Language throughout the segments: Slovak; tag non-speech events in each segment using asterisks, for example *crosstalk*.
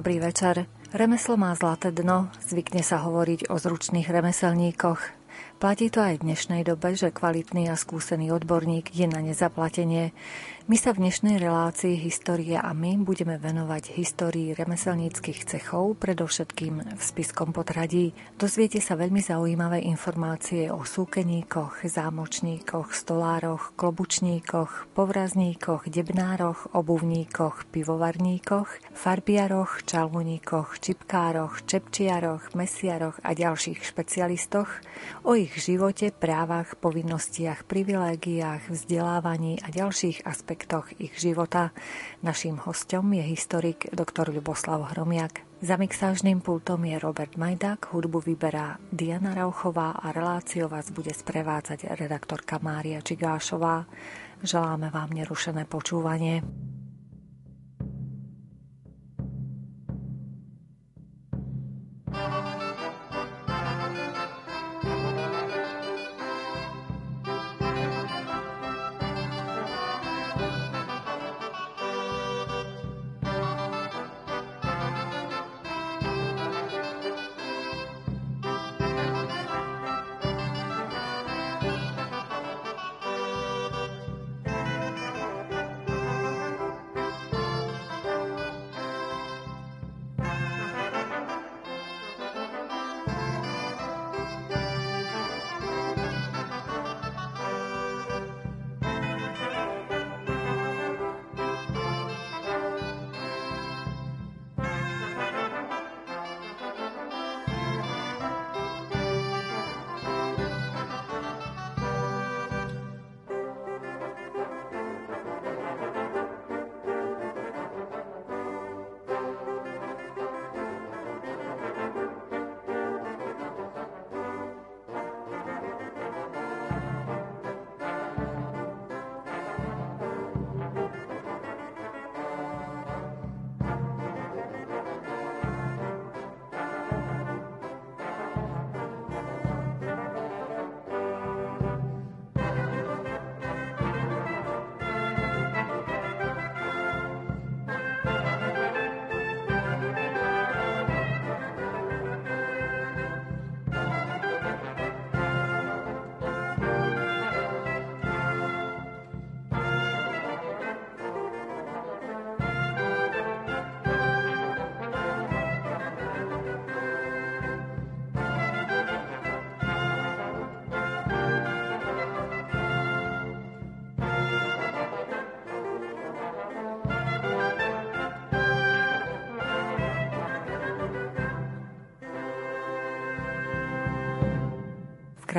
Dobrý večer. Remeslo má zlaté dno, zvykne sa hovoriť o zručných remeselníkoch. Platí to aj v dnešnej dobe, že kvalitný a skúsený odborník je na nezaplatenie. My sa v dnešnej relácii História a my budeme venovať histórii remeselníckých cechov, predovšetkým v Spiskom potradí. Dozviete sa veľmi zaujímavé informácie o súkeníkoch, zámočníkoch, stolároch, klobučníkoch, povrazníkoch, debnároch, obuvníkoch, pivovarníkoch, farbiaroch, čalmuníkoch, čipkároch, čepčiaroch, mesiaroch a ďalších špecialistoch, o ich živote, právach, povinnostiach, privilégiách, vzdelávaní a ďalších aspektoch ich života. Naším hostom je historik dr. Ľuboslav Hromiak. Za mixážnym pultom je Robert Majdak, hudbu vyberá Diana Rauchová a reláciu vás bude sprevádzať redaktorka Mária Čigášová. Želáme vám nerušené počúvanie.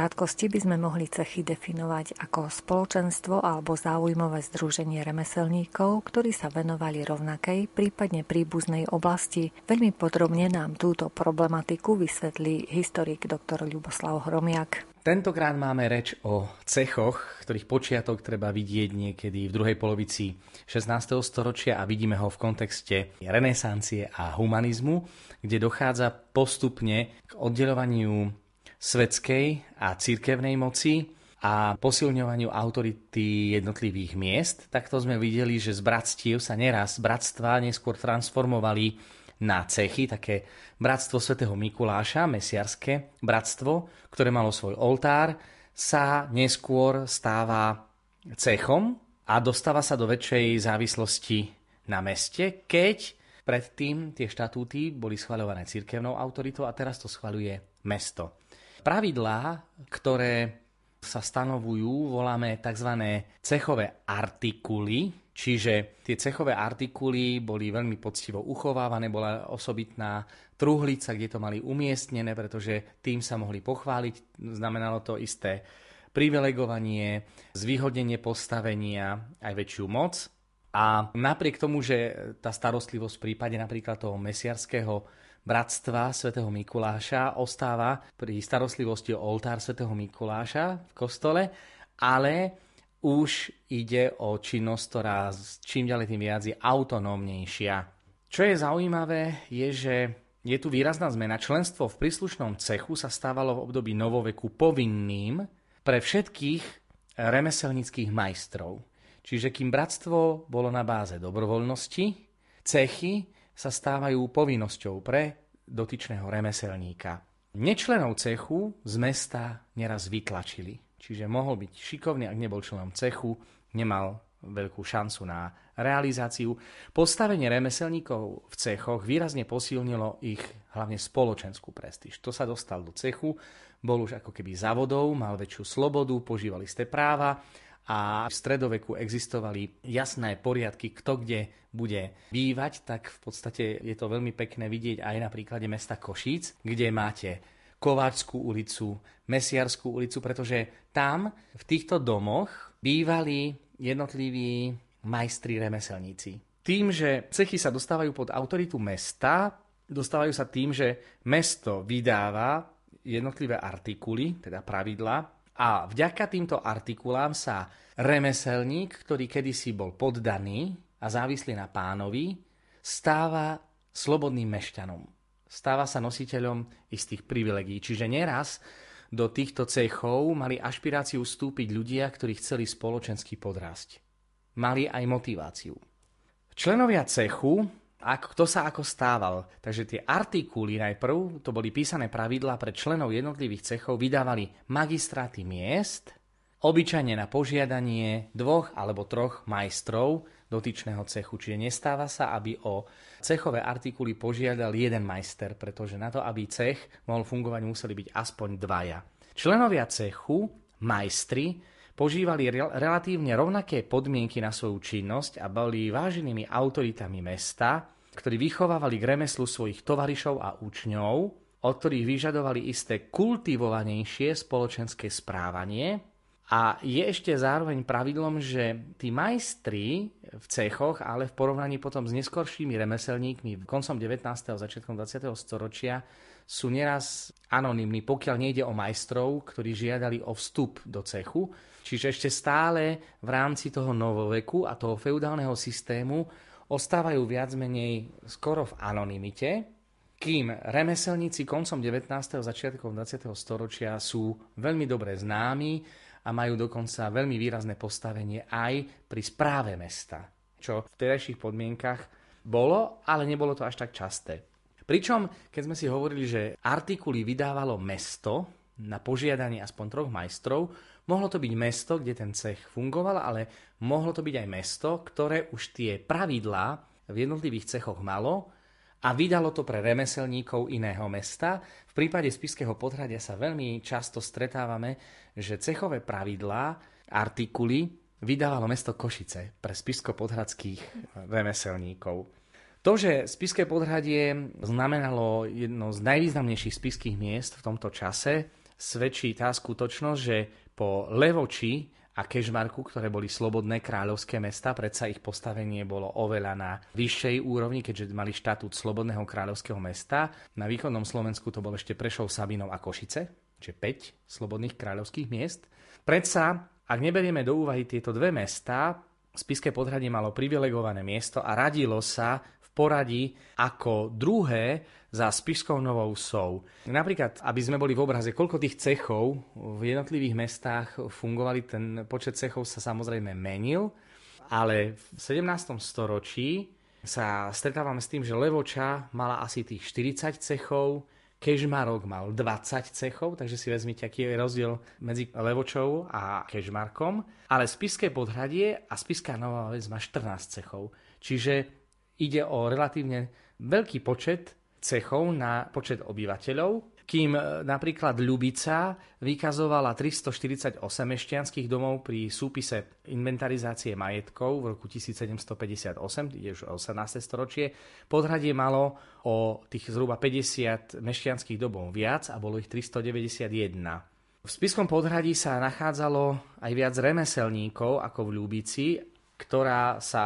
Krátkosti by sme mohli cechy definovať ako spoločenstvo alebo záujmové združenie remeselníkov, ktorí sa venovali rovnakej, prípadne príbuznej oblasti. Veľmi podrobne nám túto problematiku vysvetlí historik dr. Ľuboslav Hromiak. Tentokrát máme reč o cechoch, ktorých počiatok treba vidieť niekedy v druhej polovici 16. storočia a vidíme ho v kontexte renesancie a humanizmu, kde dochádza postupne k oddelovaniu svetskej a církevnej moci a posilňovaniu autority jednotlivých miest. Takto sme videli, že z bratstiev sa neraz bratstva neskôr transformovali na cechy, také bratstvo svätého Mikuláša, mesiarské bratstvo, ktoré malo svoj oltár, sa neskôr stáva cechom a dostáva sa do väčšej závislosti na meste, keď predtým tie štatúty boli schvaľované cirkevnou autoritou a teraz to schvaľuje mesto. Pravidlá, ktoré sa stanovujú, voláme tzv. cechové artikuly, čiže tie cechové artikuly boli veľmi poctivo uchovávané, bola osobitná truhlica, kde to mali umiestnené, pretože tým sa mohli pochváliť, znamenalo to isté privilegovanie, zvýhodnenie postavenia, aj väčšiu moc. A napriek tomu, že tá starostlivosť v prípade napríklad toho mesiarského bratstva svätého Mikuláša ostáva pri starostlivosti o oltár svätého Mikuláša v kostole, ale už ide o činnosť, ktorá čím ďalej tým viac je autonómnejšia. Čo je zaujímavé, je, že je tu výrazná zmena. Členstvo v príslušnom cechu sa stávalo v období novoveku povinným pre všetkých remeselnických majstrov. Čiže kým bratstvo bolo na báze dobrovoľnosti, cechy sa stávajú povinnosťou pre dotyčného remeselníka. Nečlenov cechu z mesta neraz vytlačili. Čiže mohol byť šikovný, ak nebol členom cechu, nemal veľkú šancu na realizáciu. Postavenie remeselníkov v cechoch výrazne posilnilo ich hlavne spoločenskú prestíž. To sa dostal do cechu, bol už ako keby závodov, mal väčšiu slobodu, požíval isté práva a v stredoveku existovali jasné poriadky, kto kde bude bývať, tak v podstate je to veľmi pekné vidieť aj na príklade mesta Košíc, kde máte Kováčskú ulicu, Mesiarskú ulicu, pretože tam v týchto domoch bývali jednotliví majstri remeselníci. Tým, že cechy sa dostávajú pod autoritu mesta, dostávajú sa tým, že mesto vydáva jednotlivé artikuly, teda pravidla, a vďaka týmto artikulám sa remeselník, ktorý kedysi bol poddaný a závislý na pánovi, stáva slobodným mešťanom. Stáva sa nositeľom istých privilegií. Čiže neraz do týchto cechov mali ašpiráciu vstúpiť ľudia, ktorí chceli spoločensky podrásť. Mali aj motiváciu. Členovia cechu, ako, kto sa ako stával, takže tie artikuly najprv, to boli písané pravidlá pre členov jednotlivých cechov, vydávali magistráty miest, obyčajne na požiadanie dvoch alebo troch majstrov dotyčného cechu. Čiže nestáva sa, aby o cechové artikuly požiadal jeden majster, pretože na to, aby cech mohol fungovať, museli byť aspoň dvaja. Členovia cechu, majstri, požívali rel- relatívne rovnaké podmienky na svoju činnosť a boli váženými autoritami mesta, ktorí vychovávali k remeslu svojich tovarišov a učňov, od ktorých vyžadovali isté kultivovanejšie spoločenské správanie, a je ešte zároveň pravidlom, že tí majstri v cechoch, ale v porovnaní potom s neskoršími remeselníkmi v koncom 19. a začiatkom 20. storočia sú neraz anonymní, pokiaľ nejde o majstrov, ktorí žiadali o vstup do cechu. Čiže ešte stále v rámci toho novoveku a toho feudálneho systému ostávajú viac menej skoro v anonymite, kým remeselníci koncom 19. a začiatkom 20. storočia sú veľmi dobre známi, a majú dokonca veľmi výrazné postavenie aj pri správe mesta, čo v terajších podmienkach bolo, ale nebolo to až tak časté. Pričom, keď sme si hovorili, že artikuly vydávalo mesto na požiadanie aspoň troch majstrov, mohlo to byť mesto, kde ten cech fungoval, ale mohlo to byť aj mesto, ktoré už tie pravidlá v jednotlivých cechoch malo a vydalo to pre remeselníkov iného mesta. V prípade spiského podhradia sa veľmi často stretávame, že cechové pravidlá, artikuly vydávalo mesto Košice pre spisko-podhradských remeselníkov. To, že Spiské podhradie znamenalo jedno z najvýznamnejších spiských miest v tomto čase, svedčí tá skutočnosť, že po Levoči a Kešmarku, ktoré boli slobodné kráľovské mesta, predsa ich postavenie bolo oveľa na vyššej úrovni, keďže mali štatút slobodného kráľovského mesta. Na východnom Slovensku to bol ešte Prešov, Sabinov a Košice, čiže 5 slobodných kráľovských miest. Predsa, ak neberieme do úvahy tieto dve mesta, Spiské podhradie malo privilegované miesto a radilo sa poradí ako druhé za Spišskou Novou Sou. Napríklad, aby sme boli v obraze, koľko tých cechov v jednotlivých mestách fungovali, ten počet cechov sa samozrejme menil, ale v 17. storočí sa stretávame s tým, že Levoča mala asi tých 40 cechov, Kežmarok mal 20 cechov, takže si vezmite, aký je rozdiel medzi Levočou a Kežmarkom. Ale Spiské podhradie a Spiská Nová Ves má 14 cechov. Čiže ide o relatívne veľký počet cechov na počet obyvateľov, kým e, napríklad Ľubica vykazovala 348 mešťanských domov pri súpise inventarizácie majetkov v roku 1758, je už 18. storočie. Podhradie malo o tých zhruba 50 mešťanských domov viac a bolo ich 391. V Spiskom podhradí sa nachádzalo aj viac remeselníkov ako v Ľubici ktorá sa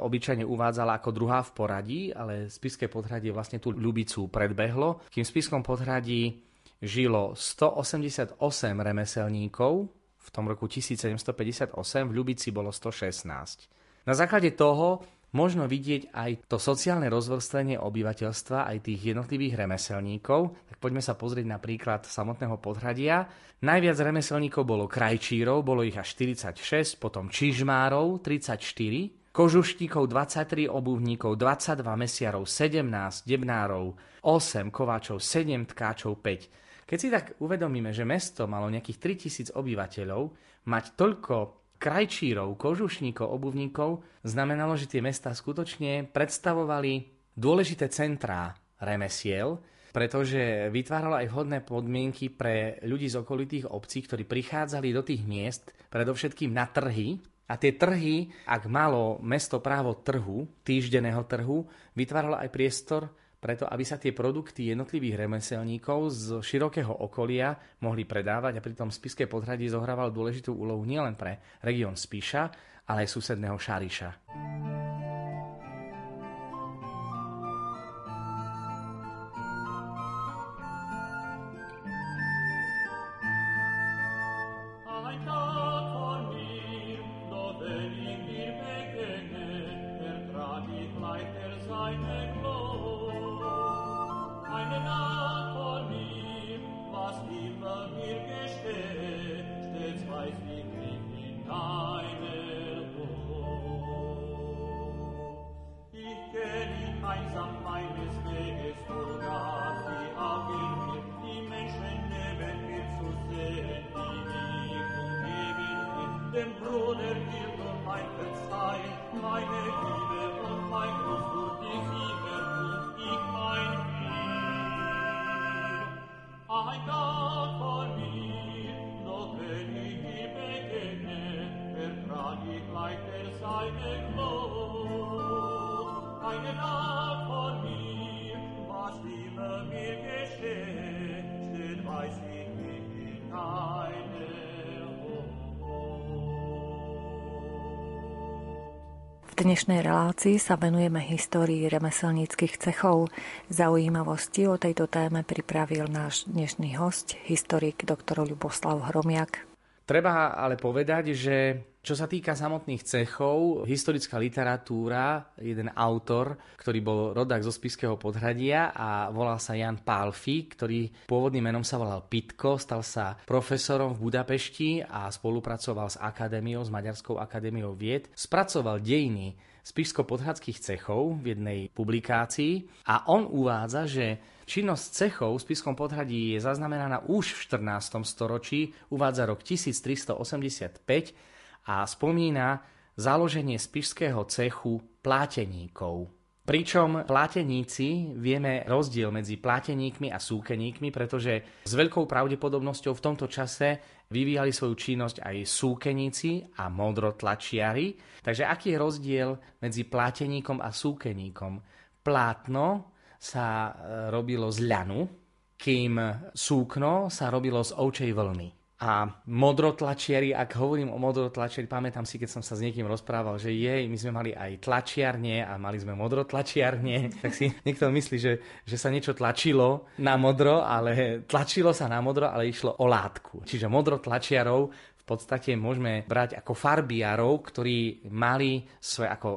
obyčajne uvádzala ako druhá v poradí, ale Spiské podhradie vlastne tú Ľubicu predbehlo, kým v Spiskom podhradí žilo 188 remeselníkov, v tom roku 1758 v Ľubici bolo 116. Na základe toho možno vidieť aj to sociálne rozvrstvenie obyvateľstva, aj tých jednotlivých remeselníkov. Tak poďme sa pozrieť na príklad samotného podhradia. Najviac remeselníkov bolo krajčírov, bolo ich až 46, potom čižmárov 34, kožušníkov 23 obuvníkov, 22 mesiarov, 17 debnárov, 8 kováčov, 7 tkáčov, 5. Keď si tak uvedomíme, že mesto malo nejakých 3000 obyvateľov, mať toľko krajčírov, kožušníkov, obuvníkov, znamenalo, že tie mesta skutočne predstavovali dôležité centrá remesiel, pretože vytváralo aj vhodné podmienky pre ľudí z okolitých obcí, ktorí prichádzali do tých miest, predovšetkým na trhy, a tie trhy, ak malo mesto právo trhu, týždenného trhu, vytváralo aj priestor preto, aby sa tie produkty jednotlivých remeselníkov z širokého okolia mohli predávať a pritom Spiske podhradí zohrával dôležitú úlohu nielen pre región Spíša, ale aj susedného Šariša. Dnešnej relácii sa venujeme histórii remeselníckých cechov. Zaujímavosti o tejto téme pripravil náš dnešný host, historik dr. Ľuboslav Hromiak. Treba ale povedať, že čo sa týka samotných cechov, historická literatúra, jeden autor, ktorý bol rodák zo Spiského podhradia a volal sa Jan Pálfi, ktorý pôvodným menom sa volal Pitko, stal sa profesorom v Budapešti a spolupracoval s akadémiou, s Maďarskou akadémiou vied. Spracoval dejiny spišsko-podhradských cechov v jednej publikácii a on uvádza, že Činnosť cechov v Spiskom podhradí je zaznamenaná už v 14. storočí, uvádza rok 1385 a spomína založenie spišského cechu pláteníkov. Pričom pláteníci vieme rozdiel medzi pláteníkmi a súkeníkmi, pretože s veľkou pravdepodobnosťou v tomto čase vyvíjali svoju činnosť aj súkeníci a modrotlačiari. Takže aký je rozdiel medzi pláteníkom a súkeníkom? Plátno sa e, robilo z ľanu, kým súkno sa robilo z ovčej vlny. A modrotlačiari, ak hovorím o modrotlačiari, pamätám si, keď som sa s niekým rozprával, že jej, my sme mali aj tlačiarne a mali sme modrotlačiarne, *laughs* tak si niekto myslí, že, že sa niečo tlačilo na modro, ale tlačilo sa na modro, ale išlo o látku. Čiže modrotlačiarov v podstate môžeme brať ako farbiarov, ktorí mali svoje ako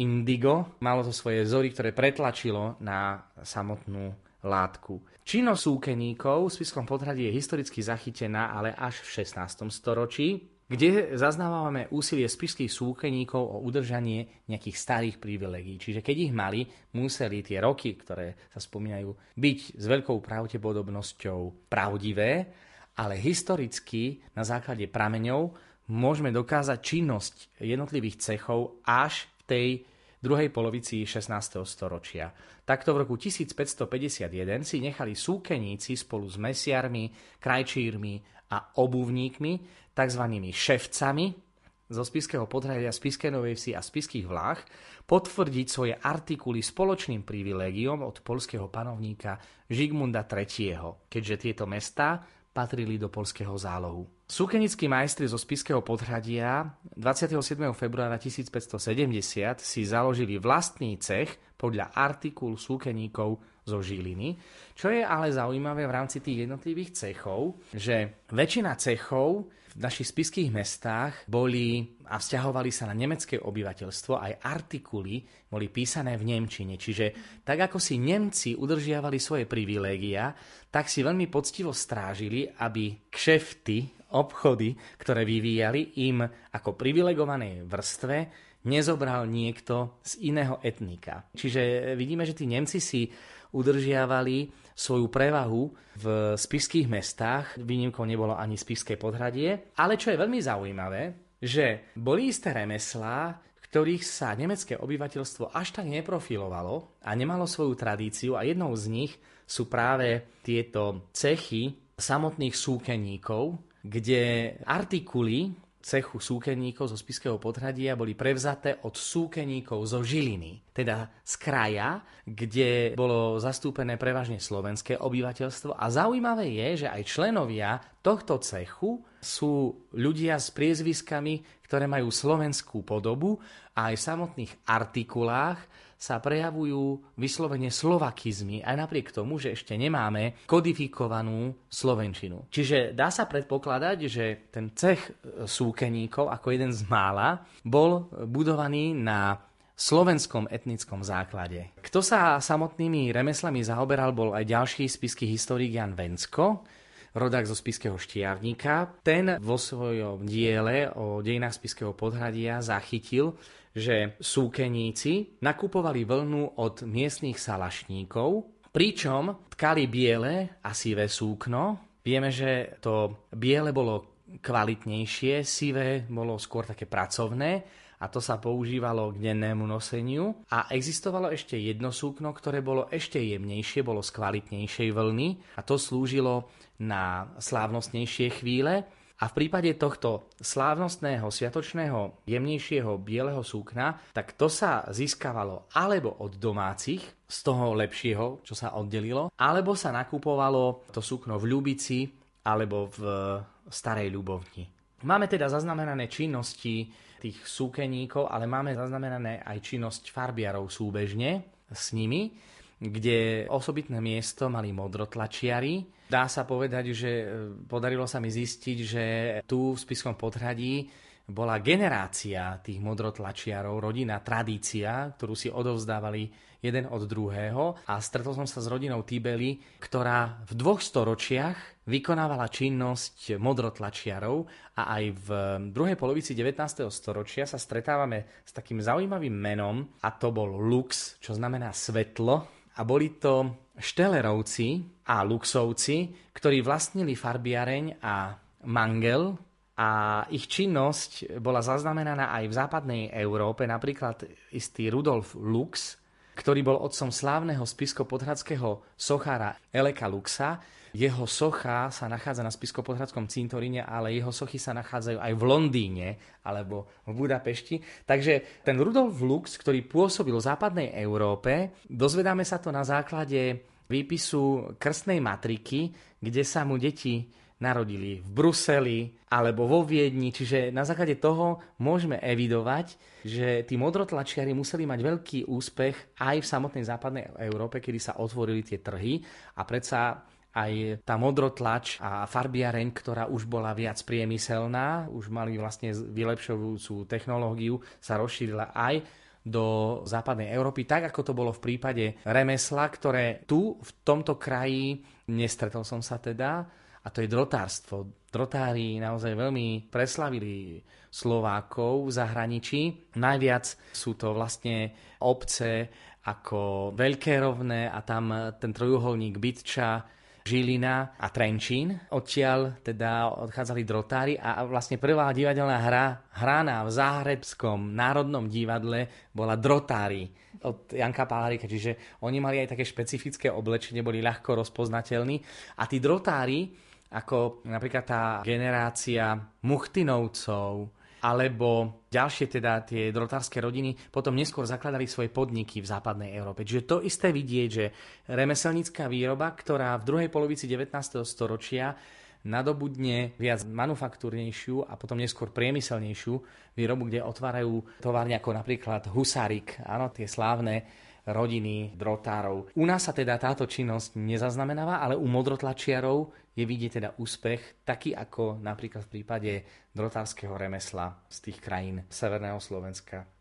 indigo, malo to svoje vzory, ktoré pretlačilo na samotnú látku. Činnosť súkeníkov v Spiskom podhradí je historicky zachytená ale až v 16. storočí, kde zaznávame úsilie spišských súkeníkov o udržanie nejakých starých privilegií. Čiže keď ich mali, museli tie roky, ktoré sa spomínajú, byť s veľkou pravdepodobnosťou pravdivé, ale historicky na základe prameňov môžeme dokázať činnosť jednotlivých cechov až v tej druhej polovici 16. storočia. Takto v roku 1551 si nechali súkeníci spolu s mesiarmi, krajčírmi a obuvníkmi, tzv. ševcami, zo Spiského podhradia Spiskej Novej Vsi a Spiských vlách potvrdiť svoje artikuly spoločným privilégiom od polského panovníka Žigmunda III., keďže tieto mestá patrili do polského zálohu. Súkenickí majstri zo Spiského podhradia 27. februára 1570 si založili vlastný cech podľa artikul súkeníkov zo Žiliny, čo je ale zaujímavé v rámci tých jednotlivých cechov, že väčšina cechov v našich spiských mestách boli a vzťahovali sa na nemecké obyvateľstvo, aj artikuly boli písané v Nemčine. Čiže tak ako si Nemci udržiavali svoje privilégia, tak si veľmi poctivo strážili, aby kšefty obchody, ktoré vyvíjali, im ako privilegovanej vrstve nezobral niekto z iného etnika. Čiže vidíme, že tí Nemci si udržiavali svoju prevahu v spišských mestách. Výnimkou nebolo ani spišské podhradie. Ale čo je veľmi zaujímavé, že boli isté remeslá, ktorých sa nemecké obyvateľstvo až tak neprofilovalo a nemalo svoju tradíciu a jednou z nich sú práve tieto cechy samotných súkeníkov, kde artikuly cechu súkeníkov zo Spiského podhradia boli prevzaté od súkeníkov zo Žiliny, teda z kraja, kde bolo zastúpené prevažne slovenské obyvateľstvo. A zaujímavé je, že aj členovia tohto cechu sú ľudia s priezviskami, ktoré majú slovenskú podobu a aj v samotných artikulách sa prejavujú vyslovene slovakizmy, aj napriek tomu, že ešte nemáme kodifikovanú slovenčinu. Čiže dá sa predpokladať, že ten cech súkeníkov, ako jeden z mála, bol budovaný na slovenskom etnickom základe. Kto sa samotnými remeslami zaoberal, bol aj ďalší spisky historik Jan Vencko, rodák zo Spiského štiavnika. Ten vo svojom diele o dejinách Spiského podhradia zachytil, že súkeníci nakupovali vlnu od miestných salašníkov, pričom tkali biele a sivé súkno. Vieme, že to biele bolo kvalitnejšie, sivé bolo skôr také pracovné a to sa používalo k dennému noseniu. A existovalo ešte jedno súkno, ktoré bolo ešte jemnejšie, bolo z kvalitnejšej vlny a to slúžilo na slávnostnejšie chvíle a v prípade tohto slávnostného, sviatočného, jemnejšieho bieleho súkna, tak to sa získavalo alebo od domácich, z toho lepšieho, čo sa oddelilo, alebo sa nakupovalo to súkno v Ľubici alebo v Starej Ľubovni. Máme teda zaznamenané činnosti tých súkeníkov, ale máme zaznamenané aj činnosť farbiarov súbežne s nimi, kde osobitné miesto mali modrotlačiari, Dá sa povedať, že e, podarilo sa mi zistiť, že tu v Spiskom podhradí bola generácia tých modrotlačiarov, rodina, tradícia, ktorú si odovzdávali jeden od druhého. A stretol som sa s rodinou Tibeli, ktorá v dvoch storočiach vykonávala činnosť modrotlačiarov. A aj v druhej polovici 19. storočia sa stretávame s takým zaujímavým menom a to bol Lux, čo znamená svetlo a boli to Štelerovci a Luxovci, ktorí vlastnili farbiareň a mangel a ich činnosť bola zaznamenaná aj v západnej Európe, napríklad istý Rudolf Lux, ktorý bol otcom slávneho spisko-podhradského sochára Eleka Luxa, jeho socha sa nachádza na Spisko-Podhradskom cintoríne, ale jeho sochy sa nachádzajú aj v Londýne alebo v Budapešti. Takže ten Rudolf Lux, ktorý pôsobil v západnej Európe, dozvedáme sa to na základe výpisu krstnej matriky, kde sa mu deti narodili v Bruseli alebo vo Viedni, čiže na základe toho môžeme evidovať, že tí modrotlačiari museli mať veľký úspech aj v samotnej západnej Európe, kedy sa otvorili tie trhy a predsa aj tá modrotlač a farbiareň, ktorá už bola viac priemyselná, už mali vlastne vylepšujúcu technológiu, sa rozšírila aj do západnej Európy, tak ako to bolo v prípade remesla, ktoré tu v tomto kraji nestretol som sa teda, a to je drotárstvo. Drotári naozaj veľmi preslavili Slovákov v zahraničí. Najviac sú to vlastne obce ako Veľké rovné a tam ten trojuholník Bytča, Žilina a Trenčín. Odtiaľ teda odchádzali drotári a vlastne prvá divadelná hra hraná v Záhrebskom národnom divadle bola Drotári od Janka Pálárika, čiže oni mali aj také špecifické oblečenie, boli ľahko rozpoznateľní a tí drotári, ako napríklad tá generácia Muchtinovcov, alebo ďalšie teda tie drotárske rodiny potom neskôr zakladali svoje podniky v západnej Európe. Čiže to isté vidieť, že remeselnícká výroba, ktorá v druhej polovici 19. storočia nadobudne viac manufaktúrnejšiu a potom neskôr priemyselnejšiu výrobu, kde otvárajú továrne ako napríklad Husárik, áno, tie slávne rodiny drotárov. U nás sa teda táto činnosť nezaznamenáva, ale u modrotlačiarov je vidieť teda úspech, taký ako napríklad v prípade drotárskeho remesla z tých krajín Severného Slovenska.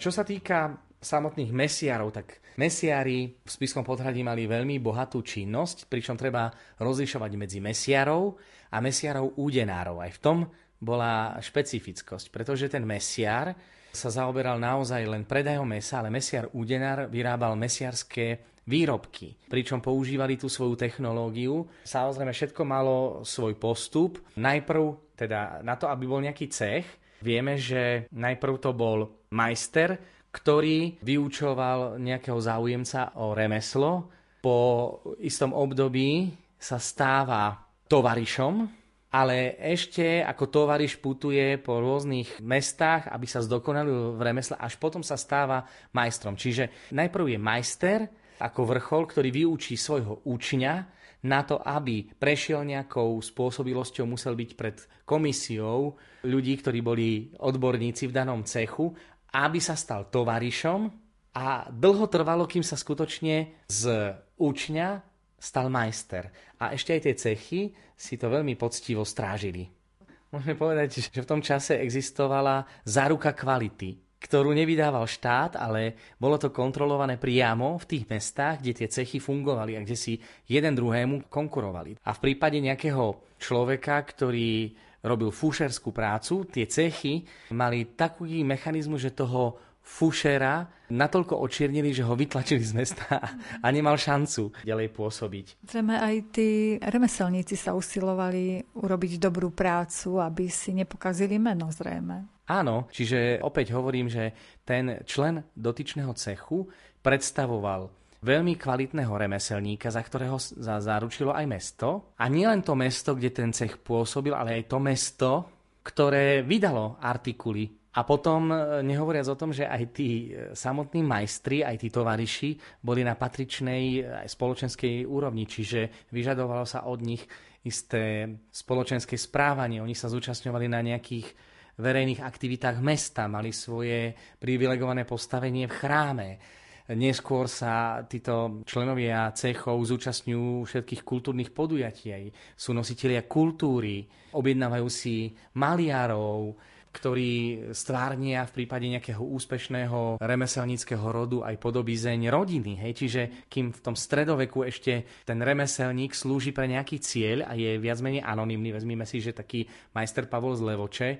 Čo sa týka samotných mesiarov, tak mesiári v Spiskom podhradí mali veľmi bohatú činnosť, pričom treba rozlišovať medzi mesiarov a mesiarov údenárov. Aj v tom bola špecifickosť, pretože ten mesiar sa zaoberal naozaj len predajom mesa, ale mesiar údenár vyrábal mesiarské výrobky, pričom používali tú svoju technológiu. Samozrejme, všetko malo svoj postup. Najprv, teda na to, aby bol nejaký cech, vieme, že najprv to bol majster, ktorý vyučoval nejakého záujemca o remeslo. Po istom období sa stáva tovarišom, ale ešte ako tovariš putuje po rôznych mestách, aby sa zdokonalil v remesle, až potom sa stáva majstrom. Čiže najprv je majster ako vrchol, ktorý vyučí svojho učňa na to, aby prešiel nejakou spôsobilosťou, musel byť pred komisiou ľudí, ktorí boli odborníci v danom cechu aby sa stal tovarišom a dlho trvalo, kým sa skutočne z učňa stal majster. A ešte aj tie cechy si to veľmi poctivo strážili. Môžeme povedať, že v tom čase existovala záruka kvality, ktorú nevydával štát, ale bolo to kontrolované priamo v tých mestách, kde tie cechy fungovali a kde si jeden druhému konkurovali. A v prípade nejakého človeka, ktorý robil fúšerskú prácu, tie cechy mali taký mechanizmus, že toho fušera natoľko očiernili, že ho vytlačili z mesta a nemal šancu ďalej pôsobiť. Zrejme aj tí remeselníci sa usilovali urobiť dobrú prácu, aby si nepokazili meno zrejme. Áno, čiže opäť hovorím, že ten člen dotyčného cechu predstavoval veľmi kvalitného remeselníka, za ktorého za zaručilo aj mesto. A nielen to mesto, kde ten cech pôsobil, ale aj to mesto, ktoré vydalo artikuly a potom, e, nehovoriac o tom, že aj tí e, samotní majstri, aj tí tovariši boli na patričnej e, aj spoločenskej úrovni, čiže vyžadovalo sa od nich isté spoločenské správanie. Oni sa zúčastňovali na nejakých verejných aktivitách mesta, mali svoje privilegované postavenie v chráme Neskôr sa títo členovia cechov zúčastňujú všetkých kultúrnych podujatí. Sú nositelia kultúry, objednávajú si maliarov, ktorí stvárnia v prípade nejakého úspešného remeselníckého rodu aj podobizeň rodiny. Hej? Čiže kým v tom stredoveku ešte ten remeselník slúži pre nejaký cieľ a je viac menej anonymný, vezmime si, že taký majster Pavol z Levoče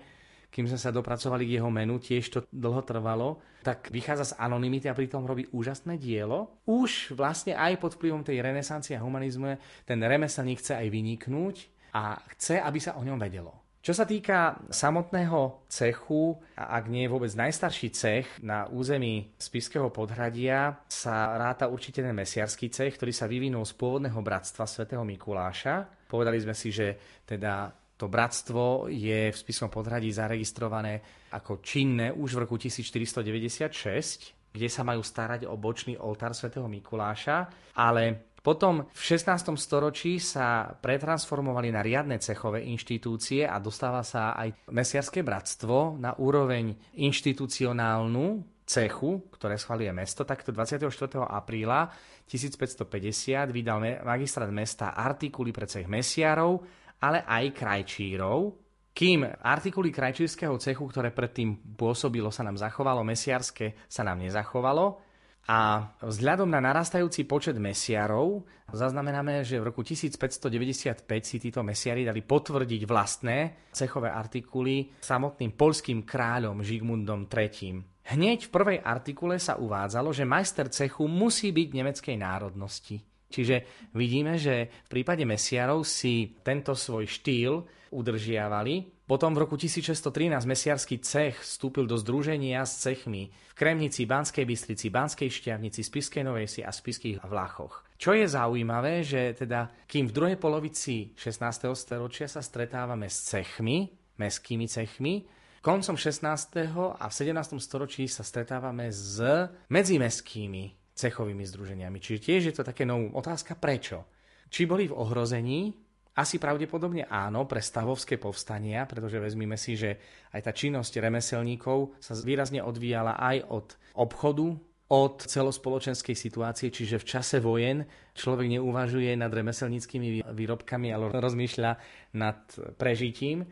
kým sme sa dopracovali k jeho menu, tiež to dlho trvalo, tak vychádza z anonymity a pritom robí úžasné dielo. Už vlastne aj pod vplyvom tej renesancie a humanizmu ten remeselník chce aj vyniknúť a chce, aby sa o ňom vedelo. Čo sa týka samotného cechu, a ak nie je vôbec najstarší cech na území Spiského podhradia, sa ráta určite ten mesiarský cech, ktorý sa vyvinul z pôvodného bratstva svätého Mikuláša. Povedali sme si, že teda to bratstvo je v spiskom podhradí zaregistrované ako činné už v roku 1496, kde sa majú starať o bočný oltár svätého Mikuláša, ale potom v 16. storočí sa pretransformovali na riadne cechové inštitúcie a dostáva sa aj mesiarské bratstvo na úroveň inštitucionálnu cechu, ktoré schvaluje mesto, takto 24. apríla 1550 vydal magistrát mesta artikuly pre cech mesiarov ale aj krajčírov, kým artikuly krajčírskeho cechu, ktoré predtým pôsobilo, sa nám zachovalo, mesiarské sa nám nezachovalo. A vzhľadom na narastajúci počet mesiarov zaznamenáme, že v roku 1595 si títo mesiari dali potvrdiť vlastné cechové artikuly samotným polským kráľom Žigmundom III. Hneď v prvej artikule sa uvádzalo, že majster cechu musí byť nemeckej národnosti. Čiže vidíme, že v prípade mesiarov si tento svoj štýl udržiavali. Potom v roku 1613 mesiarský cech vstúpil do združenia s cechmi v Kremnici, Banskej Bystrici, Banskej Šťavnici, Spiskej Novej Si a Spiských Vláchoch. Čo je zaujímavé, že teda kým v druhej polovici 16. storočia sa stretávame s cechmi, meskými cechmi, koncom 16. a v 17. storočí sa stretávame s medzimeskými cechovými združeniami. Čiže tiež je to také novú otázka, prečo? Či boli v ohrození? Asi pravdepodobne áno, pre stavovské povstania, pretože vezmime si, že aj tá činnosť remeselníkov sa výrazne odvíjala aj od obchodu, od celospoločenskej situácie, čiže v čase vojen človek neuvažuje nad remeselníckými výrobkami, ale rozmýšľa nad prežitím.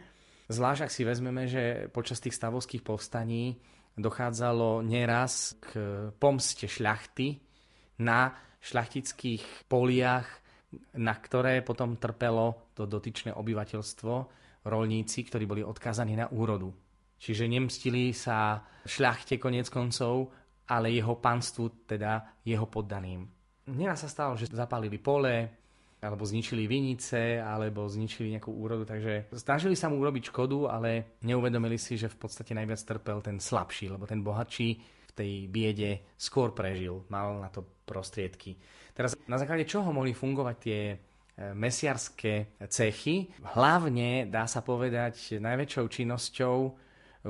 Zvlášť ak si vezmeme, že počas tých stavovských povstaní dochádzalo neraz k pomste šľachty na šľachtických poliach, na ktoré potom trpelo to dotyčné obyvateľstvo, rolníci, ktorí boli odkázaní na úrodu. Čiže nemstili sa šľachte konec koncov, ale jeho panstvu, teda jeho poddaným. Neraz sa stalo, že zapálili pole, alebo zničili vinice, alebo zničili nejakú úrodu, takže snažili sa mu urobiť škodu, ale neuvedomili si, že v podstate najviac trpel ten slabší, lebo ten bohatší v tej biede skôr prežil, mal na to prostriedky. Teraz na základe čoho mohli fungovať tie e, mesiarské cechy? Hlavne, dá sa povedať, najväčšou činnosťou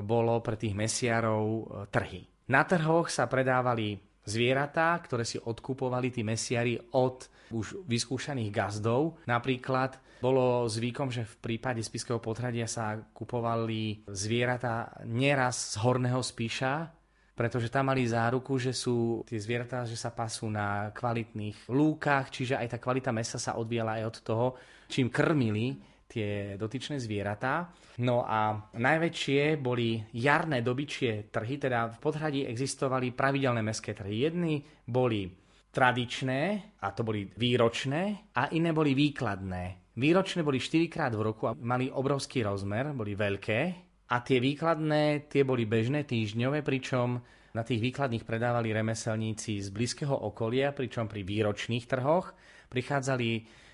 bolo pre tých mesiarov e, trhy. Na trhoch sa predávali zvieratá, ktoré si odkupovali tí mesiari od už vyskúšaných gazdov. Napríklad bolo zvykom, že v prípade spiského potradia sa kupovali zvieratá neraz z horného spíša, pretože tam mali záruku, že sú tie zvieratá, že sa pasú na kvalitných lúkach, čiže aj tá kvalita mesa sa odvíjala aj od toho, čím krmili tie dotyčné zvieratá. No a najväčšie boli jarné dobyčie trhy, teda v podhradí existovali pravidelné mestské trhy. Jedny boli tradičné, a to boli výročné, a iné boli výkladné. Výročné boli 4 krát v roku a mali obrovský rozmer, boli veľké. A tie výkladné, tie boli bežné týždňové, pričom na tých výkladných predávali remeselníci z blízkeho okolia, pričom pri výročných trhoch prichádzali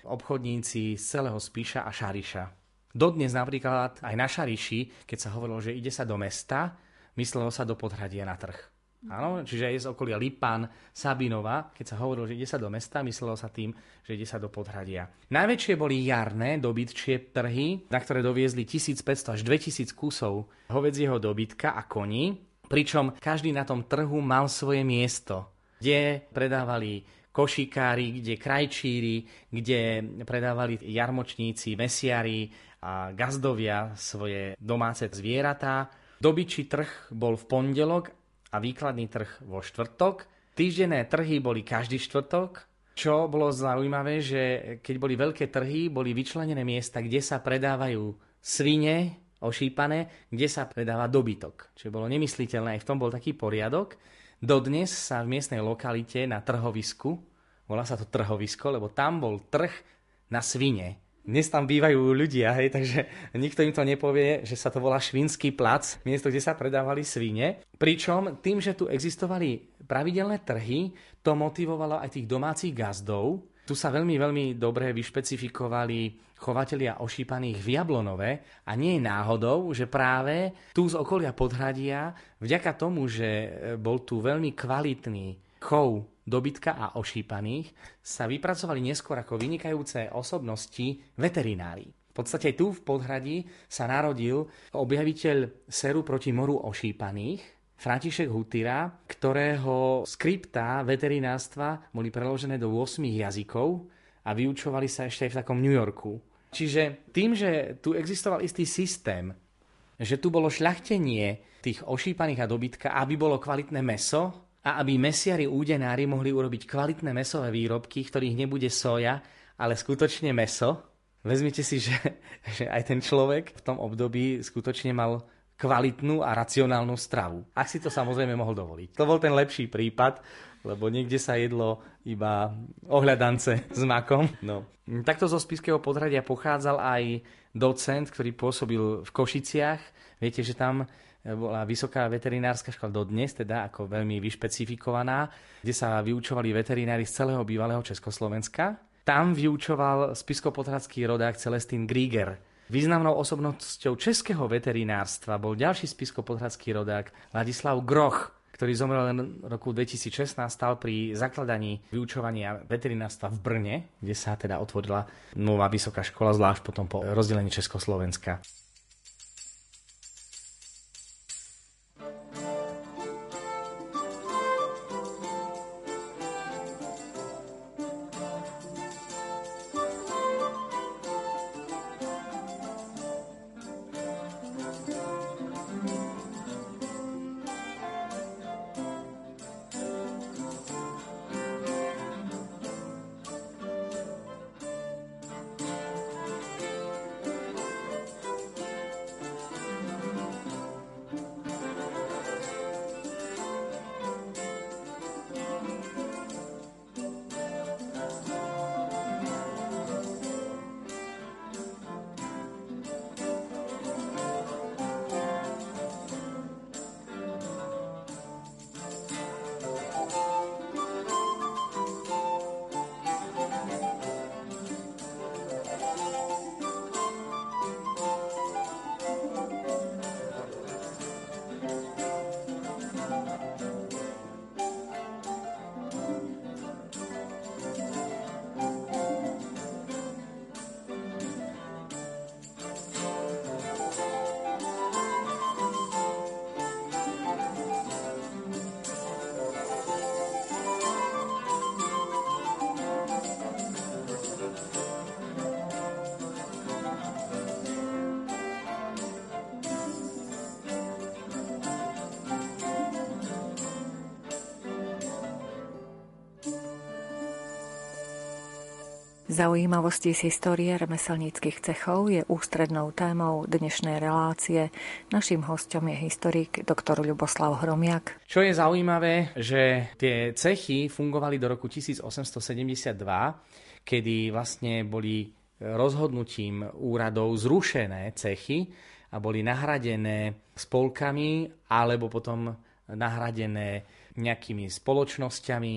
obchodníci z celého Spíša a Šariša. Dodnes napríklad aj na Šariši, keď sa hovorilo, že ide sa do mesta, myslelo sa do podhradia na trh. Áno, čiže je z okolia Lipan, Sabinova, keď sa hovorilo, že ide sa do mesta, myslelo sa tým, že ide sa do podhradia. Najväčšie boli jarné dobytčie trhy, na ktoré doviezli 1500 až 2000 kusov hovedzieho dobytka a koní, pričom každý na tom trhu mal svoje miesto, kde predávali košikári, kde krajčíri, kde predávali jarmočníci, mesiari a gazdovia svoje domáce zvieratá. Dobyčí trh bol v pondelok a výkladný trh vo štvrtok. Týždenné trhy boli každý štvrtok, čo bolo zaujímavé, že keď boli veľké trhy, boli vyčlenené miesta, kde sa predávajú svine ošípané, kde sa predáva dobytok. Čiže bolo nemysliteľné, aj v tom bol taký poriadok. Dodnes sa v miestnej lokalite na trhovisku, volá sa to trhovisko, lebo tam bol trh na svine. Dnes tam bývajú ľudia, hej, takže nikto im to nepovie, že sa to volá Švinský plac, miesto, kde sa predávali svine. Pričom tým, že tu existovali pravidelné trhy, to motivovalo aj tých domácich gazdov. Tu sa veľmi, veľmi dobre vyšpecifikovali chovatelia ošípaných v Jablonove a nie je náhodou, že práve tu z okolia Podhradia, vďaka tomu, že bol tu veľmi kvalitný chov dobytka a ošípaných sa vypracovali neskôr ako vynikajúce osobnosti veterinári. V podstate tu v Podhradí sa narodil objaviteľ seru proti moru ošípaných, František Hutira, ktorého skripta veterinárstva boli preložené do 8 jazykov a vyučovali sa ešte aj v takom New Yorku. Čiže tým, že tu existoval istý systém, že tu bolo šľachtenie tých ošípaných a dobytka, aby bolo kvalitné meso, a aby mesiari údenári mohli urobiť kvalitné mesové výrobky, ktorých nebude soja, ale skutočne meso. Vezmite si, že, *laughs* že aj ten človek v tom období skutočne mal kvalitnú a racionálnu stravu. Ak si to samozrejme mohol dovoliť. To bol ten lepší prípad, lebo niekde sa jedlo iba ohľadance s makom. No. Takto zo Spiského podhradia pochádzal aj docent, ktorý pôsobil v Košiciach. Viete, že tam bola vysoká veterinárska škola dodnes, teda ako veľmi vyšpecifikovaná, kde sa vyučovali veterinári z celého bývalého Československa. Tam vyučoval spiskopotradský rodák Celestín Grieger. Významnou osobnosťou českého veterinárstva bol ďalší spiskopotradský rodák Ladislav Groch, ktorý zomrel len v roku 2016, stal pri zakladaní vyučovania veterinárstva v Brne, kde sa teda otvorila nová vysoká škola, zvlášť potom po rozdelení Československa. Zaujímavosti z histórie remeselníckých cechov je ústrednou témou dnešnej relácie. Naším hostom je historik dr. Ľuboslav Hromiak. Čo je zaujímavé, že tie cechy fungovali do roku 1872, kedy vlastne boli rozhodnutím úradov zrušené cechy a boli nahradené spolkami alebo potom nahradené nejakými spoločnosťami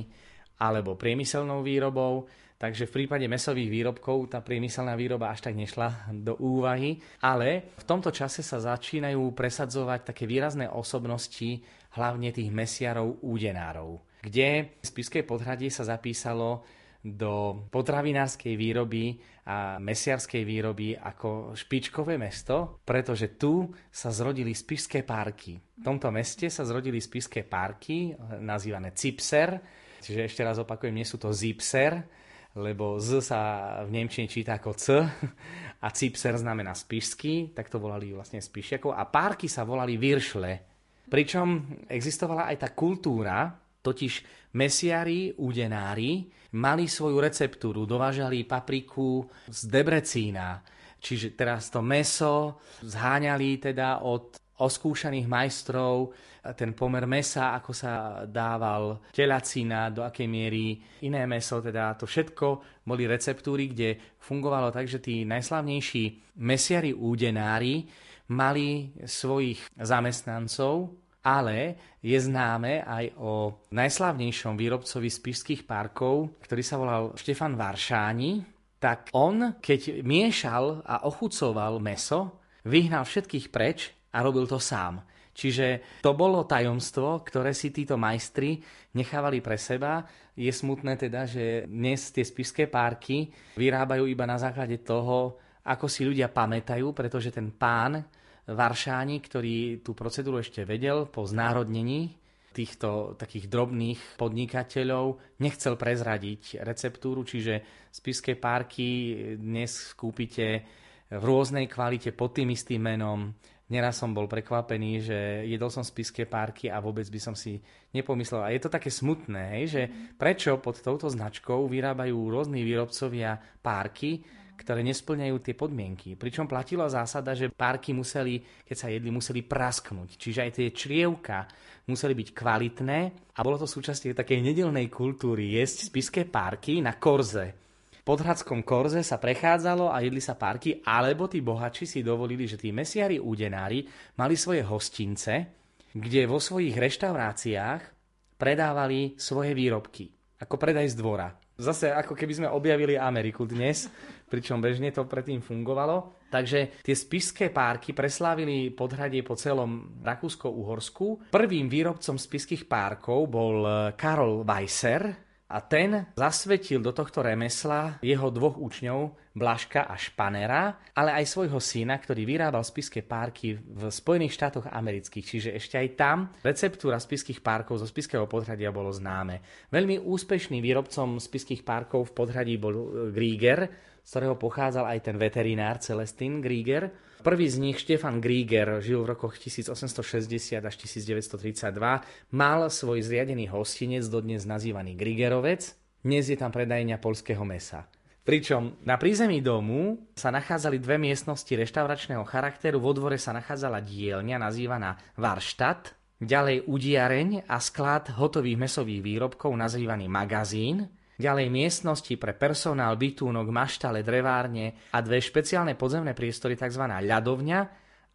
alebo priemyselnou výrobou Takže v prípade mesových výrobkov tá priemyselná výroba až tak nešla do úvahy, ale v tomto čase sa začínajú presadzovať také výrazné osobnosti, hlavne tých mesiarov údenárov, kde v Spiskej podhradí sa zapísalo do potravinárskej výroby a mesiarskej výroby ako špičkové mesto, pretože tu sa zrodili spišské párky. V tomto meste sa zrodili spišské párky, nazývané Cipser, čiže ešte raz opakujem, nie sú to Zipser, lebo Z sa v Nemčine číta ako C a Cipser znamená spišský, tak to volali vlastne spišiakov a párky sa volali viršle. Pričom existovala aj tá kultúra, totiž mesiari, údenári mali svoju receptúru, dovážali papriku z Debrecína, čiže teraz to meso zháňali teda od oskúšaných majstrov ten pomer mesa, ako sa dával telacina, do akej miery iné meso, teda to všetko boli receptúry, kde fungovalo tak, že tí najslavnejší mesiari údenári mali svojich zamestnancov, ale je známe aj o najslavnejšom výrobcovi spišských parkov, ktorý sa volal Štefan Varšáni, tak on, keď miešal a ochucoval meso, vyhnal všetkých preč a robil to sám. Čiže to bolo tajomstvo, ktoré si títo majstri nechávali pre seba. Je smutné teda, že dnes tie spišské párky vyrábajú iba na základe toho, ako si ľudia pamätajú, pretože ten pán Varšáni, ktorý tú procedúru ešte vedel po znárodnení týchto takých drobných podnikateľov, nechcel prezradiť receptúru, čiže spišské párky dnes kúpite v rôznej kvalite pod tým istým menom, Neraz som bol prekvapený, že jedol som spiské párky a vôbec by som si nepomyslel. A je to také smutné, hej, že prečo pod touto značkou vyrábajú rôzni výrobcovia párky, ktoré nesplňajú tie podmienky. Pričom platila zásada, že párky museli, keď sa jedli, museli prasknúť. Čiže aj tie črievka museli byť kvalitné a bolo to súčasťou takej nedelnej kultúry jesť spiské párky na korze podhradskom korze sa prechádzalo a jedli sa parky, alebo tí bohači si dovolili, že tí mesiari údenári mali svoje hostince, kde vo svojich reštauráciách predávali svoje výrobky, ako predaj z dvora. Zase ako keby sme objavili Ameriku dnes, pričom bežne to predtým fungovalo. Takže tie spiské párky preslávili podhradie po celom Rakúsko-Uhorsku. Prvým výrobcom spiských párkov bol Karol Weisser, a ten zasvetil do tohto remesla jeho dvoch učňov, Blaška a Španera, ale aj svojho syna, ktorý vyrábal spiské párky v Spojených štátoch amerických. Čiže ešte aj tam receptúra spiských párkov zo spiského podhradia bolo známe. Veľmi úspešným výrobcom spiských párkov v podhradí bol e, Grieger, z ktorého pochádzal aj ten veterinár Celestin Grieger, Prvý z nich, Štefan Grieger, žil v rokoch 1860 až 1932, mal svoj zriadený hostinec, dodnes nazývaný Griegerovec. Dnes je tam predajňa polského mesa. Pričom na prízemí domu sa nachádzali dve miestnosti reštauračného charakteru, vo dvore sa nachádzala dielňa nazývaná Varštat, ďalej udiareň a sklad hotových mesových výrobkov nazývaný magazín, Ďalej miestnosti pre personál, bytúnok, maštale, drevárne a dve špeciálne podzemné priestory tzv. ľadovňa